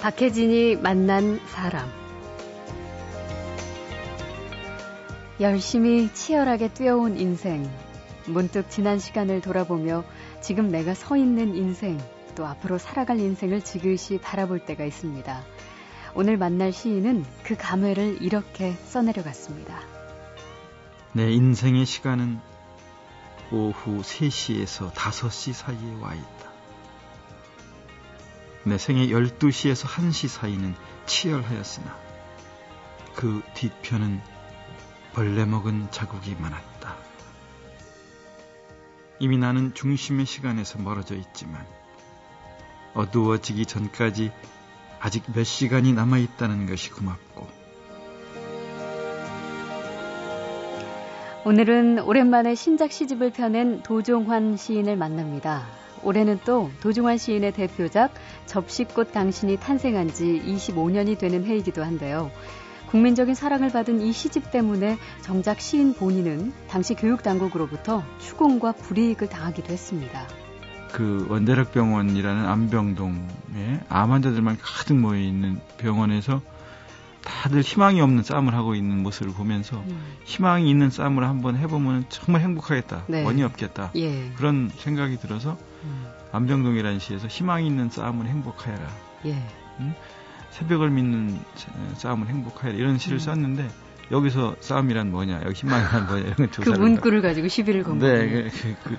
박혜진이 만난 사람. 열심히 치열하게 뛰어온 인생. 문득 지난 시간을 돌아보며 지금 내가 서 있는 인생, 또 앞으로 살아갈 인생을 지그시 바라볼 때가 있습니다. 오늘 만날 시인은 그 감회를 이렇게 써내려갔습니다. 내 인생의 시간은 오후 3시에서 5시 사이에 와 있다. 내 생애 12시에서 1시 사이는 치열하였으나 그 뒤편은 벌레 먹은 자국이 많았다. 이미 나는 중심의 시간에서 멀어져 있지만 어두워지기 전까지 아직 몇 시간이 남아 있다는 것이 고맙고 오늘은 오랜만에 신작 시집을 펴낸 도종환 시인을 만납니다. 올해는 또 도종환 시인의 대표작 접시꽃 당신이 탄생한 지 25년이 되는 해이기도 한데요. 국민적인 사랑을 받은 이 시집 때문에 정작 시인 본인은 당시 교육당국으로부터 추궁과 불이익을 당하기도 했습니다. 그 원대력병원이라는 암병동에 암 환자들만 가득 모여 있는 병원에서 다들 희망이 없는 싸움을 하고 있는 모습을 보면서 음. 희망이 있는 싸움을 한번 해보면 정말 행복하겠다, 네. 원이 없겠다 예. 그런 생각이 들어서 음. 암병동이라는 시에서 희망이 있는 싸움은 행복하여라. 예. 음? 새벽을 믿는 싸움은 행복하여라 이런 시를 음. 썼는데 여기서 싸움이란 뭐냐, 여기 희망이란 뭐냐 이런 그 조사를 그 문구를 가지고 시비를 건 네, 거예요. 그, 그, 그,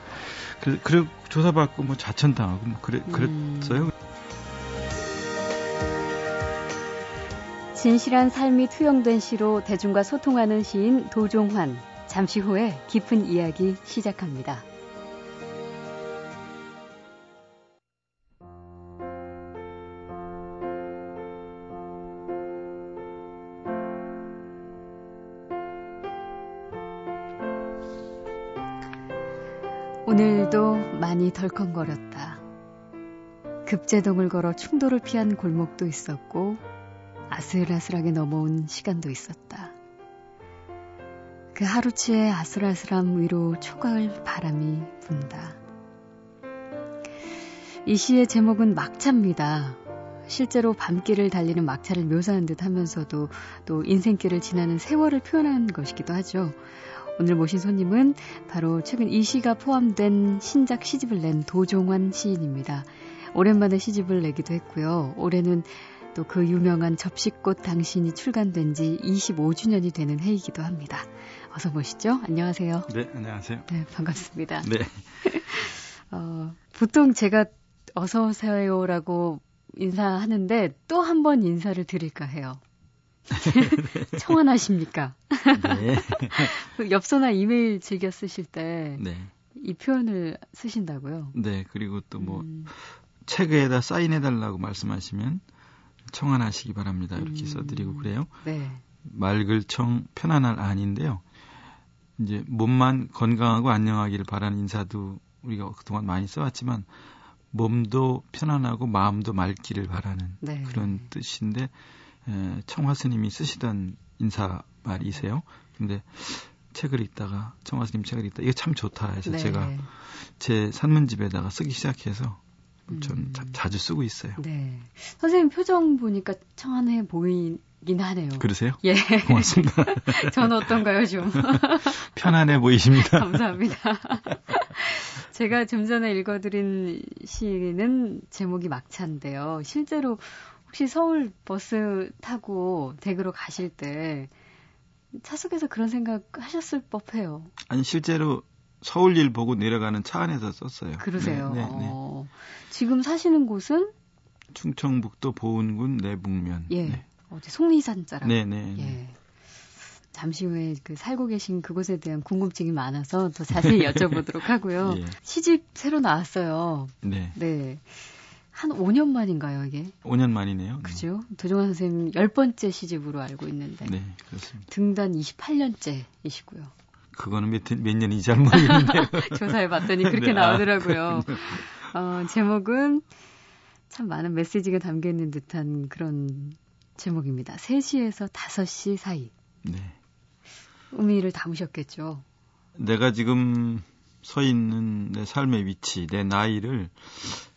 그, 그 조사받고 뭐 자천당하고 뭐 그래, 음. 그랬어요. 진실한 삶이 투영된 시로 대중과 소통하는 시인 도종환. 잠시 후에 깊은 이야기 시작합니다. 오늘도 많이 덜컹거렸다. 급제동을 걸어 충돌을 피한 골목도 있었고 아슬아슬하게 넘어온 시간도 있었다. 그 하루치의 아슬아슬함 위로 초가을 바람이 분다. 이 시의 제목은 막차입니다. 실제로 밤길을 달리는 막차를 묘사한 듯 하면서도 또 인생길을 지나는 세월을 표현한 것이기도 하죠. 오늘 모신 손님은 바로 최근 이 시가 포함된 신작 시집을 낸 도종환 시인입니다. 오랜만에 시집을 내기도 했고요. 올해는 또 그 유명한 접시꽃 당신이 출간된 지 25주년이 되는 해이기도 합니다. 어서 보시죠. 안녕하세요. 네, 안녕하세요. 네, 반갑습니다. 네. 어, 보통 제가 어서 오세요라고 인사하는데 또 한 번 인사를 드릴까 해요. 청원하십니까? 네. 그 엽서나 이메일 즐겨 쓰실 때. 네. 이 표현을 쓰신다고요? 네, 그리고 또뭐 음. 책에다 사인해달라고 말씀하시면 청안하시기 바랍니다. 이렇게 음. 써드리고 그래요. 네. 말글청 편안할 아닌데요. 이제 몸만 건강하고 안녕하기를 바라는 인사도 우리가 그동안 많이 써왔지만 몸도 편안하고 마음도 맑기를 바라는 네. 그런 뜻인데 에, 청화 스님이 쓰시던 인사 말이세요. 근데 책을 읽다가 청화 스님 책을 읽다 이게 참 좋다 해서 네. 제가 제 산문집에다가 쓰기 시작해서 전 음. 자, 주 쓰고 있어요. 네. 선생님 표정 보니까 청안해 보이긴 하네요. 그러세요? 예. 고맙습니다. 저는 어떤가요, 좀? 편안해 보이십니다. 감사합니다. 제가 좀 전에 읽어드린 시는 제목이 막차인데요. 실제로 혹시 서울 버스 타고 댁으로 가실 때 차속에서 그런 생각 하셨을 법해요. 아니 실제로 서울 일 보고 내려가는 차 안에서 썼어요. 그러세요. 네, 네, 네. 어, 지금 사시는 곳은 충청북도 보은군 내북면. 예. 네. 어디 속리산자라. 네, 네. 예. 잠시 후에 그 살고 계신 그곳에 대한 궁금증이 많아서 더 자세히 여쭤보도록 하고요. 예. 시집 새로 나왔어요. 네. 네. 한 5년 만인가요, 이게? 5년 만이네요. 네. 그죠? 도종환 선생님 10번째 시집으로 알고 있는데. 네, 그렇습니다. 등단 28년째이시고요. 그거는 몇, 몇 년이 잘 모르겠는데요. 조사해 봤더니 그렇게 네, 아, 나오더라고요. 아, 어, 제목은 참 많은 메시지가 담겨 있는 듯한 그런 제목입니다. 3시에서 5시 사이. 네. 의미를 담으셨겠죠. 내가 지금 서 있는 내 삶의 위치, 내 나이를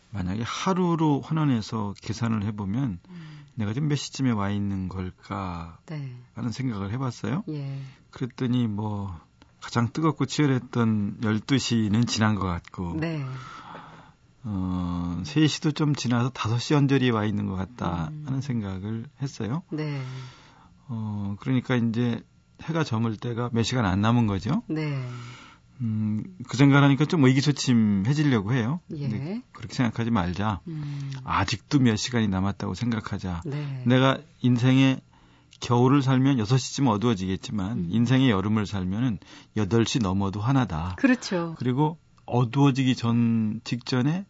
만약에 하루로 환원해서 계산을 해보면 음. 내가 지금 몇 시쯤에 와 있는 걸까 네. 하는 생각을 해봤어요. 예. 그랬더니 뭐 가장 뜨겁고 치열했던 12시는 지난 것 같고 네. 어, 3시도 좀 지나서 5시 언저리에 와 있는 것 같다 음. 하는 생각을 했어요. 네. 어, 그러니까 이제 해가 저물 때가 몇 시간 안 남은 거죠. 네. 음, 그 생각하니까 좀 의기소침해지려고 해요. 예. 그렇게 생각하지 말자. 음. 아직도 몇 시간이 남았다고 생각하자. 네. 내가 인생에 겨울을 살면 6시쯤 어두워지겠지만 음. 인생의 여름을 살면은 8시 넘어도 하나다. 그렇죠. 그리고 어두워지기 전 직전에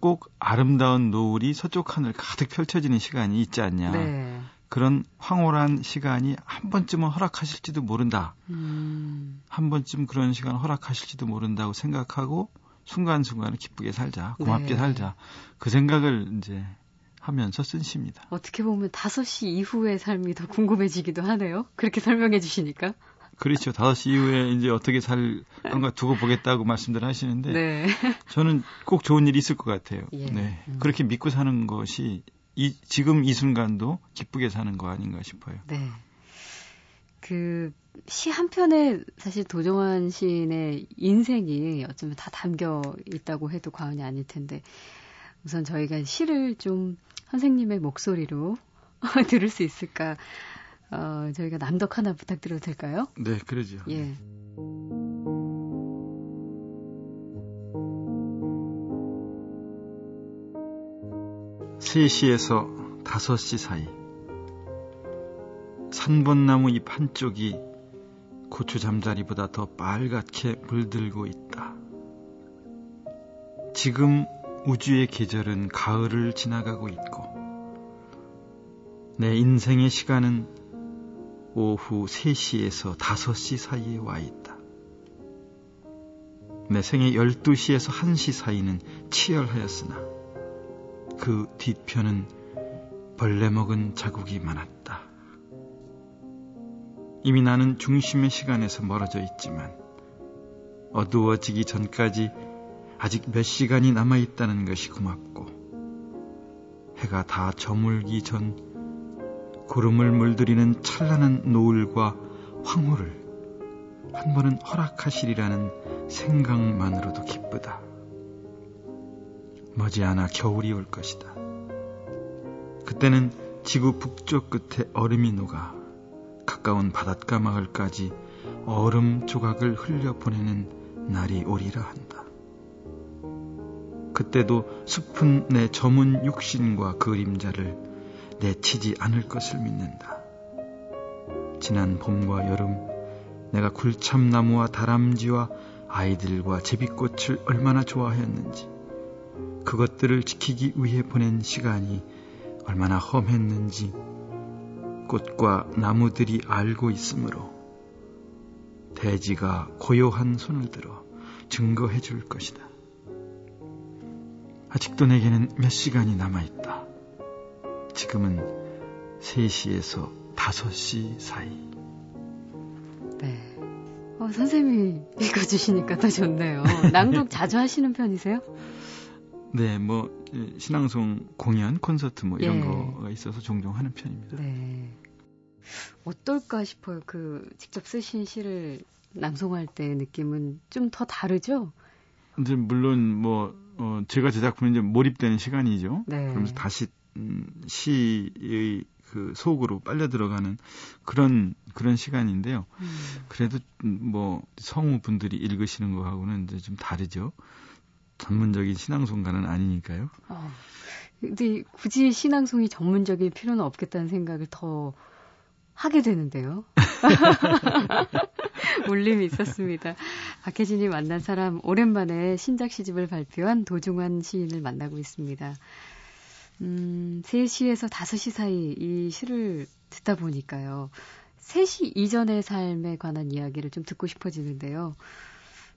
꼭 아름다운 노을이 서쪽 하늘 가득 펼쳐지는 시간이 있지 않냐. 네. 그런 황홀한 시간이 한 번쯤은 허락하실지도 모른다. 음. 한 번쯤 그런 시간 허락하실지도 모른다고 생각하고 순간순간을 기쁘게 살자. 고맙게 네. 살자. 그 생각을 이제 하면서 쓴 시입니다. 어떻게 보면 5시 이후의 삶이 더 궁금해지기도 하네요. 그렇게 설명해 주시니까. 그렇죠. 5시 이후에 이제 어떻게 살 건가 두고 보겠다고 말씀들 하시는데 네. 저는 꼭 좋은 일이 있을 것 같아요. 예. 네. 음. 그렇게 믿고 사는 것이 이 지금 이 순간도 기쁘게 사는 거 아닌가 싶어요. 네. 그 시 한 편에 사실 도정환 시인의 인생이 어쩌면 다 담겨 있다고 해도 과언이 아닐 텐데 우선 저희가 시를 좀 선생님의 목소리로 들을 수 있을까? 어, 저희가 남덕 하나 부탁드려도 될까요? 네, 그러죠. 예. 세시에서 다섯 시 사이 산본나무 잎 한쪽이 고추 잠자리보다 더 빨갛게 물들고 있다. 지금 우주의 계절은 가을을 지나가고 있고 내 인생의 시간은 오후 3시에서 5시 사이에 와 있다. 내 생애 12시에서 1시 사이는 치열하였으나 그 뒤편은 벌레 먹은 자국이 많았다. 이미 나는 중심의 시간에서 멀어져 있지만 어두워지기 전까지 아직 몇 시간이 남아 있다는 것이 고맙고 해가 다 저물기 전 구름을 물들이는 찬란한 노을과 황홀을 한 번은 허락하시리라는 생각만으로도 기쁘다. 머지않아 겨울이 올 것이다. 그때는 지구 북쪽 끝에 얼음이 녹아 가까운 바닷가 마을까지 얼음 조각을 흘려 보내는 날이 오리라 한다. 그때도 숲은 내 전문 육신과 그림자를 내치지 않을 것을 믿는다. 지난 봄과 여름 내가 굴참나무와 다람쥐와 아이들과 제비꽃을 얼마나 좋아하였는지 그것들을 지키기 위해 보낸 시간이 얼마나 험했는지 꽃과 나무들이 알고 있으므로 대지가 고요한 손을 들어 증거해 줄 것이다. 아직도 내게는 몇 시간이 남아 있다. 지금은 3시에서 5시 사이. 네. 어, 선생님이 읽어주시니까 더 좋네요. 낭독 자주 하시는 편이세요? 네, 뭐 신앙송 공연, 콘서트 뭐 이런 예. 거가 있어서 종종 하는 편입니다. 네. 어떨까 싶어요. 그 직접 쓰신 시를 낭송할 때 느낌은 좀 더 다르죠? 이제 물론 뭐 어, 제가 제작품에 이제 몰입되는 시간이죠. 네. 그러면서 다시 음, 시의 그 속으로 빨려 들어가는 그런 그런 시간인데요. 음. 그래도 뭐 성우 분들이 읽으시는 거하고는 이제 좀 다르죠. 전문적인 신앙송가는 아니니까요. 어. 근데 굳이 신앙송이 전문적일 필요는 없겠다는 생각을 더 하게 되는데요. 울림이 있었습니다. 박혜진이 만난 사람 오랜만에 신작 시집을 발표한 도중환 시인을 만나고 있습니다. 음, 3시에서 5시 사이 이 시를 듣다 보니까요. 3시 이전의 삶에 관한 이야기를 좀 듣고 싶어지는데요.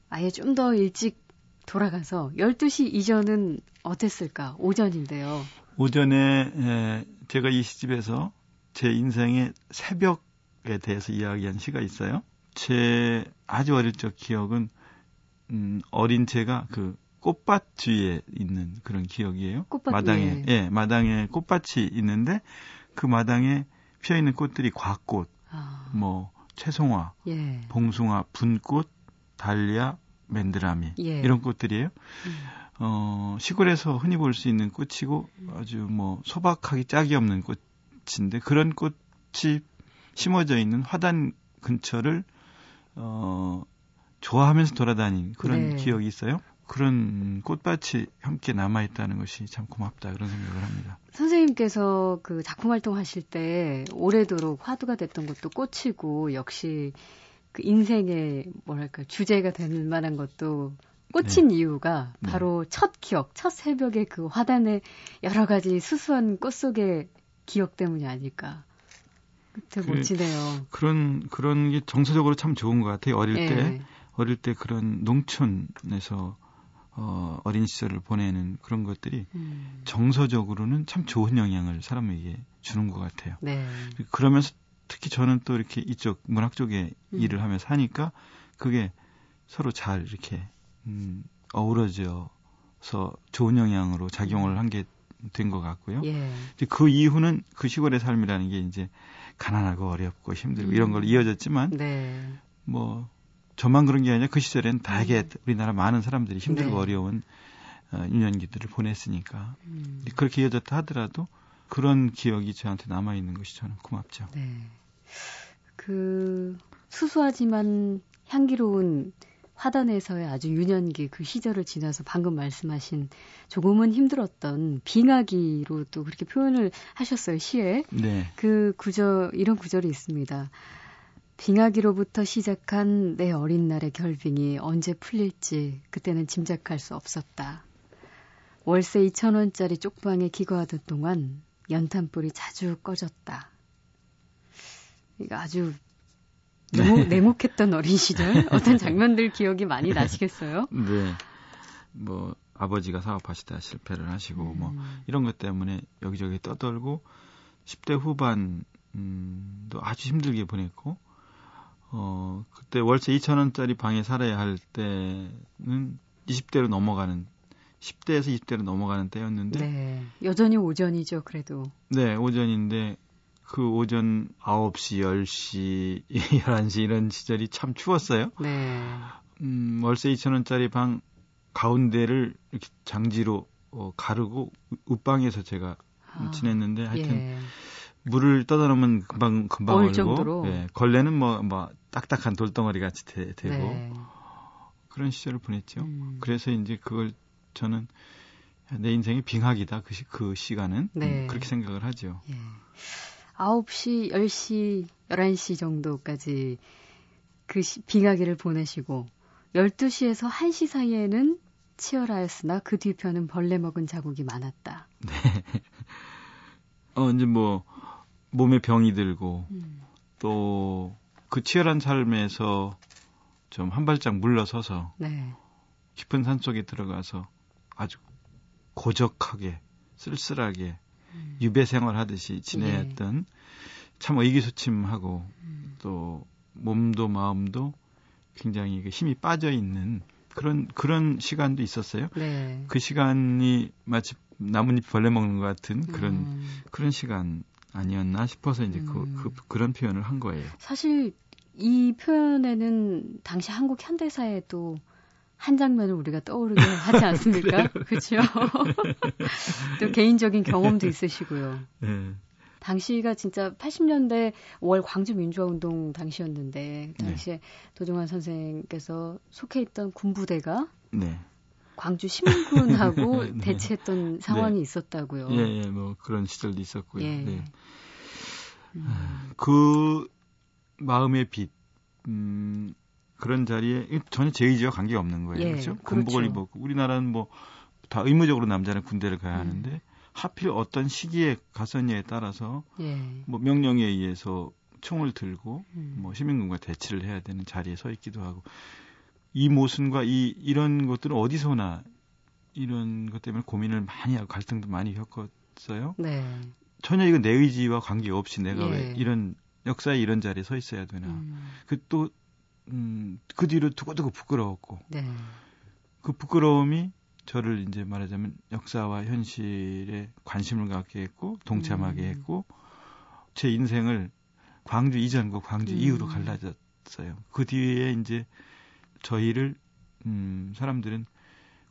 아예 좀 더 일찍 돌아가서 12시 이전은 어땠을까? 오전인데요. 오전에 에, 제가 이 시집에서 제 인생의 새벽에 대해서 이야기한 시가 있어요. 제 아주 어릴 적 기억은 음, 어린 제가 그 꽃밭 뒤에 있는 그런 기억이에요. 꽃밭 마당에, 예, 마당에 꽃밭이 있는데 그 마당에 피어 있는 꽃들이 곽꽃, 아. 뭐 채송화, 예. 봉숭아, 분꽃, 달리아, 맨드라미 예. 이런 꽃들이에요. 음. 어, 시골에서 흔히 볼 수 있는 꽃이고 아주 뭐 소박하기 짝이 없는 꽃인데 그런 꽃이 심어져 있는 화단 근처를 어, 좋아하면서 돌아다닌 그런 네. 기억이 있어요. 그런 꽃밭이 함께 남아 있다는 것이 참 고맙다 그런 생각을 합니다. 선생님께서 그 작품 활동하실 때 오래도록 화두가 됐던 것도 꽃이고 역시 그 인생의 뭐랄까 주제가 될 만한 것도 꽃인 네. 이유가 네. 바로 네. 첫 기억, 첫 새벽의 그 화단의 여러 가지 수수한 꽃 속의 기억 때문이 아닐까. 그때 그, 멋지네요. 그런 그런 게 정서적으로 참 좋은 것 같아요. 어릴 네. 때 어릴 때 그런 농촌에서 어, 어린 시절을 보내는 그런 것들이 음. 정서적으로는 참 좋은 영향을 사람에게 주는 것 같아요. 네. 그러면서 특히 저는 또 이렇게 이쪽 문학 쪽에 음. 일을 하면서 하니까 그게 서로 잘 이렇게 음, 어우러져서 좋은 영향으로 작용을 한 게 된 것 같고요. 예. 그 이후는 그 시골의 삶이라는 게 이제 가난하고 어렵고 힘들고 음. 이런 걸로 이어졌지만 네. 뭐 저만 그런 게 아니라 그 시절엔 다하게 음. 우리나라 많은 사람들이 힘들고 네. 어려운 어, 유년기들을 보냈으니까 음. 그렇게 이어졌다 하더라도 그런 기억이 저한테 남아 있는 것이 저는 고맙죠. 네. 그 수수하지만 향기로운 화단에서의 아주 유년기 그 시절을 지나서 방금 말씀하신 조금은 힘들었던 빙하기로 또 그렇게 표현을 하셨어요 시에. 네. 그 구절 이런 구절이 있습니다. 빙하기로부터 시작한 내 어린 날의 결빙이 언제 풀릴지 그때는 짐작할 수 없었다. 월세 2천원짜리 쪽방에 기거하던 동안 연탄불이 자주 꺼졌다. 이거 아주 냉혹, 냉혹했던 어린 시절 어떤 장면들 기억이 많이 나시겠어요? 네. 뭐 아버지가 사업하시다 실패를 하시고 뭐 음. 뭐 이런 것 때문에 여기저기 떠돌고 10대 후반도 음, 아주 힘들게 보냈고 어, 그때 월세 2,000원짜리 방에 살아야 할 때는 20대로 넘어가는 10대에서 20대로 넘어가는 때였는데 네. 여전히 오전이죠, 그래도. 네, 오전인데 그 오전 9시, 10시, 11시 이런 시절이 참 추웠어요. 네. 음, 월세 2,000원짜리 방 가운데를 이렇게 장지로 어, 가르고 웃방에서 제가 아, 지냈는데 하여튼 예. 물을 떠다 놓으면 금방 금방 얼고 정도로. 예, 걸레는 뭐뭐 뭐 딱딱한 돌덩어리 같이 되, 고 네. 그런 시절을 보냈죠. 음. 그래서 이제 그걸 저는 내 인생의 빙하기다 그, 시, 그 시간은 네. 음, 그렇게 생각을 하죠. 예. 9시, 10시, 11시 정도까지 그 시, 빙하기를 보내시고 12시에서 1시 사이에는 치열하였으나 그 뒤편은 벌레 먹은 자국이 많았다. 네. 어, 이제 뭐 몸에 병이 들고 음. 또 그 치열한 삶에서 좀 한 발짝 물러서서 네. 깊은 산 속에 들어가서 아주 고적하게 쓸쓸하게 음. 유배 생활하듯이 지내야 했던 예. 참 의기소침하고 음. 또 몸도 마음도 굉장히 그 힘이 빠져 있는 그런 그런 시간도 있었어요. 네. 그 시간이 마치 나뭇잎 벌레 먹는 것 같은 그런 음. 그런 시간 아니었나 싶어서 이제 그, 음. 그, 그 그런 표현을 한 거예요. 사실 이 표현에는 당시 한국 현대사에도 한 장면을 우리가 떠오르게 하지 않습니까? 그렇죠. 또 개인적인 경험도 있으시고요. 네. 당시가 진짜 80년대 월 광주 민주화 운동 당시였는데 당시에 네. 도종환 선생께서 속해 있던 군부대가 네. 광주 시민군하고 네. 대치했던 상황이 네. 있었다고요. 예, 예, 뭐 그런 시절도 있었고요. 예. 네. 음. 그 마음의 빛, 음, 그런 자리에 전혀 제 의지와 관계가 없는 거예요. 예, 그렇죠? 군복을 그렇죠. 입었고 우리나라는 뭐 다 의무적으로 남자는 군대를 가야 음. 하는데 하필 어떤 시기에 갔었냐에 따라서 예. 뭐 명령에 의해서 총을 들고 음. 뭐 시민군과 대치를 해야 되는 자리에 서 있기도 하고 이 모순과 이 이런 것들은 어디서나 이런 것 때문에 고민을 많이 하고 갈등도 많이 겪었어요. 네. 전혀 이거 내 의지와 관계 없이 내가 예. 왜 이런 역사에 이런 자리에 서 있어야 되나. 음. 그또 음, 그 뒤로 두고두고 부끄러웠고. 네. 그 부끄러움이 저를 이제 말하자면 역사와 현실에 관심을 갖게 했고 동참하게 음. 했고 제 인생을 광주 이전과 광주 음. 이후로 갈라졌어요. 그 뒤에 이제 저희를 음 사람들은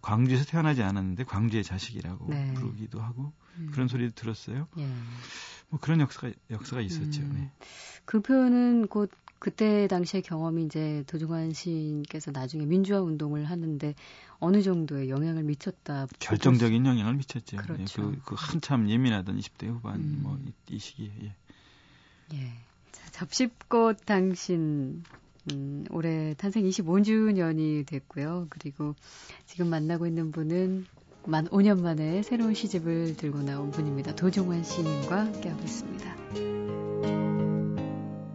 광주에서 태어나지 않았는데 광주의 자식이라고 네. 부르기도 하고 음. 그런 소리도 들었어요. 예. 뭐 그런 역사가 역사가 있었죠. 음. 네. 그 표현은 곧 그때 당시의 경험이 이제 도중환 시인께서 나중에 민주화 운동을 하는데 어느 정도의 영향을 미쳤다. 결정적인 영향을 미쳤죠. 예, 그렇죠. 예, 그, 그 한참 예민하던 20대 후반 음. 뭐이 이 시기에. 예. 예. 자, 접시꽃 당신 음, 올해 탄생 25주년이 됐고요. 그리고 지금 만나고 있는 분은 만 5년 만에 새로운 시집을 들고 나온 분입니다. 도종환 시인과 함께하고 있습니다.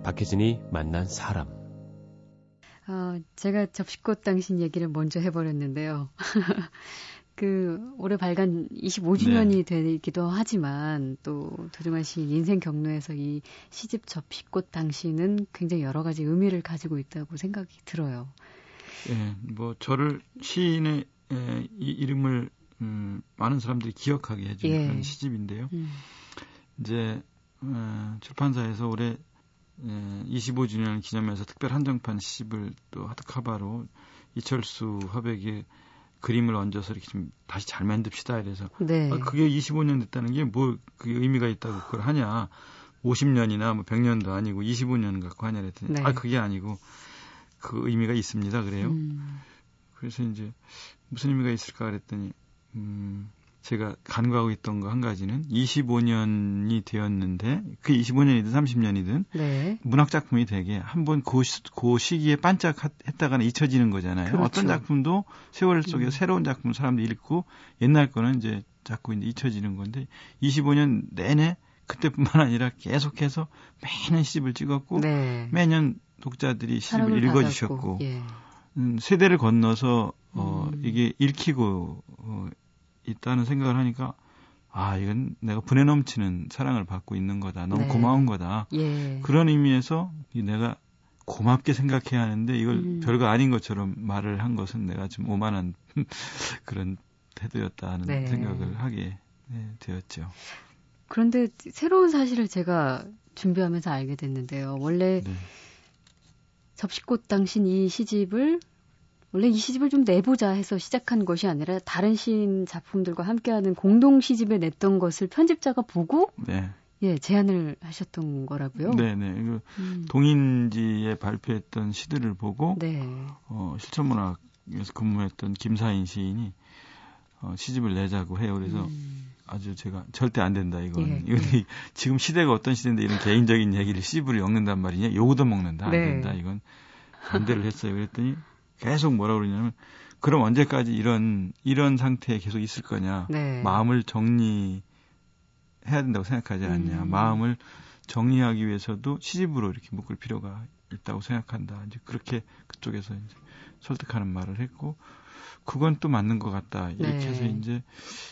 박혜진이 만난 사람. 어, 제가 접시꽃 당신 얘기를 먼저 해버렸는데요. 그 올해 발간 25주년이 네. 되기도 하지만 또 도중환 시인 인생 경로에서 이 시집 접시꽃 당신은 굉장히 여러 가지 의미를 가지고 있다고 생각이 들어요. 예, 뭐 저를 시인의 예, 이 이름을 음, 많은 사람들이 기억하게 해준 예. 그런 시집인데요. 음. 이제 어, 출판사에서 올해 예, 25주년 기념해서 특별 한정판 시집을 또 하드카바로 이철수 화백의 그림을 얹어서 이렇게 좀 다시 잘 만듭시다 이래서 네. 아, 그게 25년 됐다는 게 뭐 그게 의미가 있다고 그걸 하냐 50년이나 뭐 100년도 아니고 25년 갖고 하냐 그랬더니 네. 아 그게 아니고 그 의미가 있습니다 그래요. 음. 그래서 이제 무슨 의미가 있을까 그랬더니 음 제가 간과하고 있던 거 한 가지는 25년이 되었는데 그 25년이든 30년이든 네. 문학 작품이 되게 한번 그, 그 시기에 반짝했다가는 잊혀지는 거잖아요. 그렇죠. 어떤 작품도 세월 속에 음. 새로운 작품 사람들이 읽고 옛날 거는 이제 자꾸 이제 잊혀지는 건데 25년 내내 그때뿐만 아니라 계속해서 매년 시집을 찍었고 네. 매년 독자들이 시집을 읽어주셨고 예. 음, 세대를 건너서 어, 음. 이게 읽히고 어, 있다는 생각을 하니까 아 이건 내가 분에 넘치는 사랑을 받고 있는 거다 너무 네. 고마운 거다 예. 그런 의미에서 내가 고맙게 생각해야 하는데 이걸 음. 별거 아닌 것처럼 말을 한 것은 내가 좀 오만한 그런 태도였다는 네. 생각을 하게 네, 되었죠. 그런데 새로운 사실을 제가 준비하면서 알게 됐는데요. 원래 네. 접시꽃 당신 이 시집을 원래 이 시집을 좀 내보자 해서 시작한 것이 아니라 다른 시인 작품들과 함께하는 공동 시집에 냈던 것을 편집자가 보고 네. 예 제안을 하셨던 거라고요. 네네. 그 음. 동인지에 발표했던 시들을 보고 네. 어, 실천문학에서 근무했던 김사인 시인이 어, 시집을 내자고 해요. 그래서 음. 아주 제가 절대 안 된다 이건. 예, 이건 예. 지금 시대가 어떤 시대인데 이런 개인적인 얘기를 시집을 엮는단 말이냐? 요구도 먹는다 안 네. 된다 이건 반대를 했어요. 그랬더니 계속 뭐라 그러냐면 그럼 언제까지 이런 이런 상태에 계속 있을 거냐? 네. 마음을 정리해야 된다고 생각하지 않냐? 음. 마음을 정리하기 위해서도 시집으로 이렇게 묶을 필요가 있다고 생각한다. 이제 그렇게 그쪽에서 이제 설득하는 말을 했고 그건 또 맞는 것 같다. 이렇게 네. 해서 이제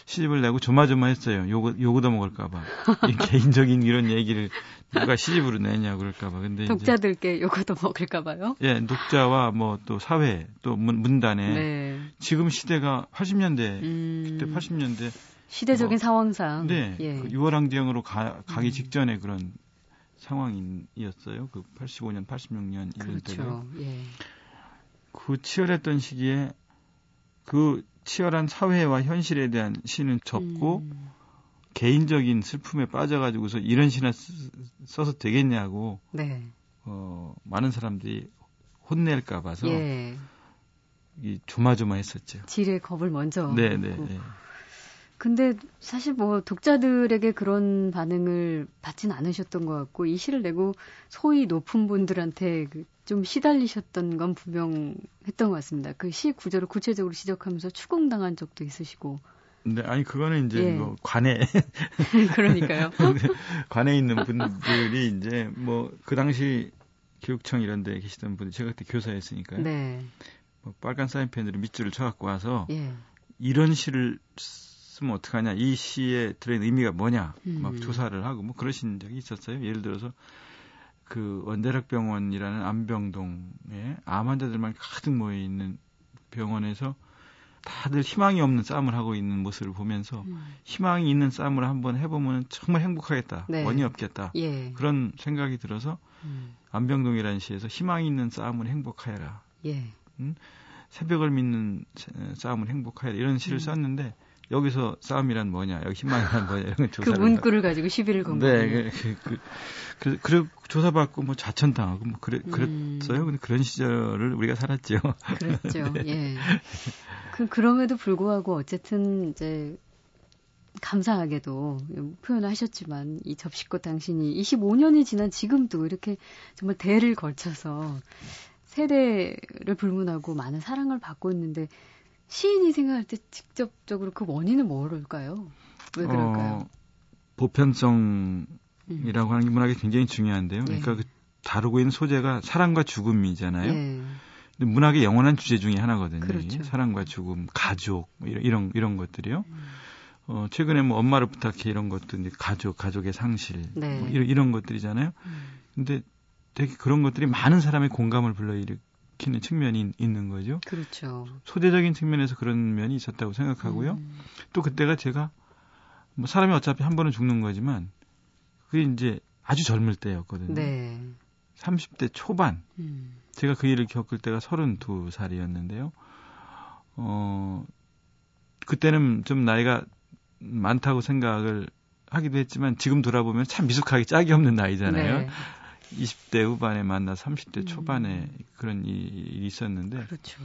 시집을 내고 조마조마했어요. 요거 요거도 먹을까봐 개인적인 이런 얘기를 누가 시집으로 내냐 그럴까봐. 근데 독자들께 요거도 먹을까봐요. 예, 독자와 뭐 또 사회 또 문, 문단에 네. 지금 시대가 80년대 음... 그때 80년대 시대적인 뭐, 상황상 네, 예. 그 유월항쟁으로 가, 가기 음. 직전에 그런 상황이었어요. 그 85년, 86년 이런 그렇죠. 때가. 예. 그 치열했던 시기에 그 치열한 사회와 현실에 대한 시는 접고 음. 개인적인 슬픔에 빠져가지고서 이런 시나 써서 되겠냐고 네. 어, 많은 사람들이 혼낼까 봐서 예. 이 조마조마했었죠. 질의 겁을 먼저. 네, 네. 네. 근데 사실 뭐 독자들에게 그런 반응을 받진 않으셨던 것 같고 이 시를 내고 소위 높은 분들한테 그좀 시달리셨던 건 분명했던 것 같습니다. 그 시 구조를 구체적으로 지적하면서 추궁당한 적도 있으시고. 네, 아니 그거는 이제 예. 뭐 관에 그러니까요. 관에 있는 분들이 이제 뭐 그 당시 교육청 이런 데 계시던 분들 제가 그때 교사였으니까요. 네. 뭐 빨간 사인펜으로 밑줄을 쳐갖고 와서 예. 이런 시를 쓰면 어떡하냐, 이 시에 들어있는 의미가 뭐냐, 음. 막 조사를 하고 뭐 그러신 적이 있었어요. 예를 들어서 그 원대력병원이라는 암병동에 암 환자들만 가득 모여 있는 병원에서 다들 희망이 없는 싸움을 하고 있는 모습을 보면서 음. 희망이 있는 싸움을 한번 해보면 정말 행복하겠다, 네. 원이 없겠다 예. 그런 생각이 들어서 음. 안병동이라는 시에서 희망이 있는 싸움을 행복하여라. 예. 음? 새벽을 믿는 싸움을 행복하여라 이런 시를 음. 썼는데 여기서 싸움이란 뭐냐, 여기 희망이란 뭐냐 이런 조사를 그 문구를 가 지고 시비를 건 네, 거예요. 그, 그, 그, 그, 조사받고 뭐 자천당하고 뭐 그래, 음. 그랬어요. 근데 그런 시절을 우리가 살았죠. 네. 예. 그 그럼에도 불구하고 어쨌든 이제 감사하게도 표현을 하셨지만 이 접시꽃 당신이 25년이 지난 지금도 이렇게 정말 대를 걸쳐서 세대를 불문하고 많은 사랑을 받고 있는데 시인이 생각할 때 직접적으로 그 원인은 뭐일까요? 왜 그럴까요? 어, 보편성이라고 음. 하는 게 문학이 굉장히 중요한데요. 네. 그러니까 그 다루고 있는 소재가 사랑과 죽음이잖아요. 네. 근데 문학의 영원한 주제 중에 하나거든요. 그렇죠. 사랑과 죽음, 가족 뭐 이런 이런, 이런 것들이요. 음. 어, 최근에 뭐 엄마를 부탁해 이런 것도 이제 가족, 가족의 상실 네. 뭐 이런, 이런 것들이잖아요. 음. 근데 되게 그런 것들이 많은 사람의 공감을 불러일으 일으키는 측면이 있는 거죠. 그렇죠. 소대적인 측면에서 그런 면이 있었다고 생각하고요. 음. 또 그때가 제가 뭐 사람이 어차피 한 번은 죽는 거지만 그게 이제 아주 젊을 때였거든요. 네. 30대 초반. 음. 제가 그 일을 겪을 때가 32살이었는데요. 어, 그때는 좀 나이가 많다고 생각을 하기도 했지만 지금 돌아보면 참 미숙하게 짝이 없는 나이잖아요. 네. 20대 후반에 만나 30대 음. 초반에 그런 일이 있었는데 그렇죠.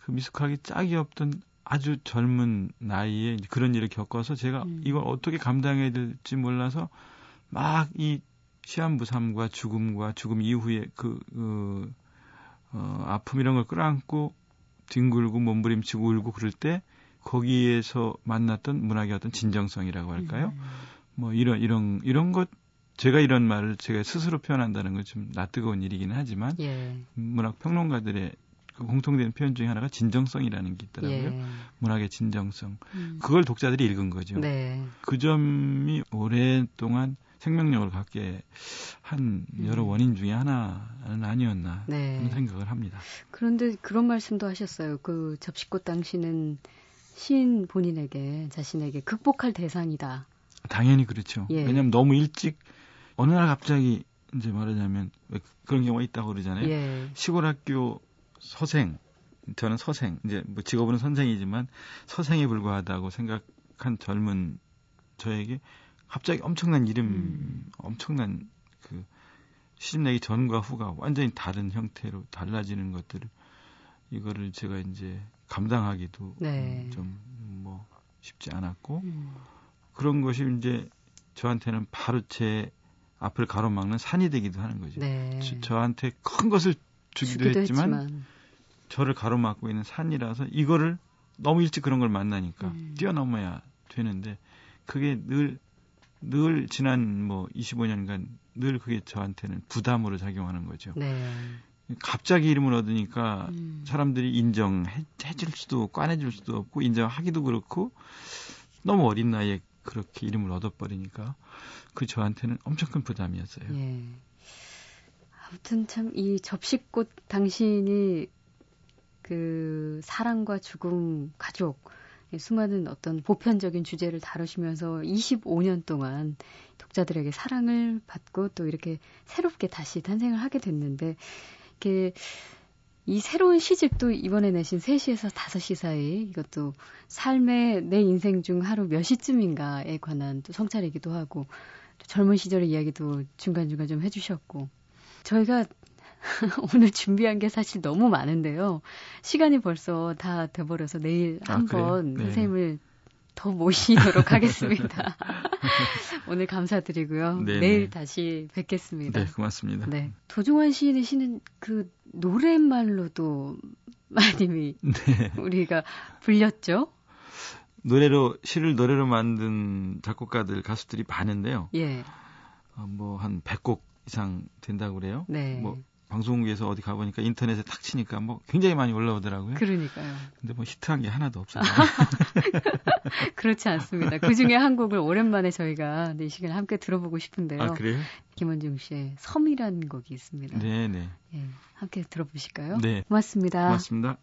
그 미숙하게 짝이 없던 아주 젊은 나이에 그런 일을 겪어서 제가 음. 이걸 어떻게 감당해야 될지 몰라서 막 이 시한부 삶과 죽음과 죽음 이후에 그, 그 어, 아픔 이런 걸 끌어안고 뒹굴고 몸부림치고 울고 그럴 때 거기에서 만났던 문학의 어떤 진정성이라고 할까요? 음. 뭐 이런 이런 이런 것 제가 이런 말을 제가 스스로 표현한다는 건 좀 낯뜨거운 일이기는 하지만 예. 문학 평론가들의 그 공통된 표현 중에 하나가 진정성이라는 게 있더라고요. 예. 문학의 진정성. 음. 그걸 독자들이 읽은 거죠. 네. 그 점이 오랫동안 생명력을 갖게 한 여러 음. 원인 중에 하나는 아니었나 네. 하는 생각을 합니다. 그런데 그런 말씀도 하셨어요. 그 접시꽃 당신은 시인 본인에게 자신에게 극복할 대상이다. 당연히 그렇죠. 예. 왜냐하면 너무 일찍 어느 날 갑자기 이제 말하자면 그런 경우가 있다고 그러잖아요. 예. 시골 학교 서생, 저는 서생, 이제 뭐 직업은 선생이지만 서생에 불과하다고 생각한 젊은 저에게 갑자기 엄청난 이름, 음. 엄청난 그 시집 내기 전과 후가 완전히 다른 형태로 달라지는 것들을 이거를 제가 이제 감당하기도 네. 좀뭐 쉽지 않았고 음. 그런 것이 이제 저한테는 바로 제 앞을 가로막는 산이 되기도 하는 거죠. 네. 저, 한테큰 것을 주기도, 주기도 했지만, 했지만, 저를 가로막고 있는 산이라서 이거를 너무 일찍 그런 걸 만나니까 음. 뛰어넘어야 되는데 그게 늘늘 지난 뭐 25년간 늘 그게 저한테는 부담으로 작용하는 거죠. 네. 갑자기 이름을 얻으니까 음. 사람들이 인정해 줄 수도 꺼내줄 수도 없고 인정하기도 그렇고 너무 어린 나이에 그렇게 이름을 얻어버리니까 그 저한테는 엄청 큰 부담이었어요. 예. 아무튼 참 이 접시꽃 당신이 그 사랑과 죽음, 가족, 수많은 어떤 보편적인 주제를 다루시면서 25년 동안 독자들에게 사랑을 받고 또 이렇게 새롭게 다시 탄생을 하게 됐는데 이렇게 이 새로운 시집도 이번에 내신 3시에서 5시 사이 이것도 삶의 내 인생 중 하루 몇 시쯤인가에 관한 또 성찰이기도 하고 또 젊은 시절의 이야기도 중간중간 좀 해주셨고 저희가 오늘 준비한 게 사실 너무 많은데요. 시간이 벌써 다 돼버려서 내일 아, 한번 네. 선생님을 더 모시도록 하겠습니다. 오늘 감사드리고요. 네네. 내일 네. 다시 뵙겠습니다. 네, 고맙습니다. 네. 도종환 시인의 시는 그 노랫말로도 많이 네. 우리가 불렸죠. 노래로 시를 노래로 만든 작곡가들 가수들이 많은데요. 예. 어, 뭐한 100곡 이상 된다고 그래요. 네. 뭐 방송국에서 어디 가보니까 인터넷에 탁 치니까 뭐 굉장히 많이 올라오더라고요. 그러니까요. 근데 뭐 히트한 게 하나도 없어요. 그렇지 않습니다. 그 중에 한 곡을 오랜만에 저희가 이 시간에 함께 들어보고 싶은데요. 아, 그래요? 김원중 씨의 섬이라는 곡이 있습니다. 네네. 예, 함께 들어보실까요? 네. 고맙습니다. 고맙습니다.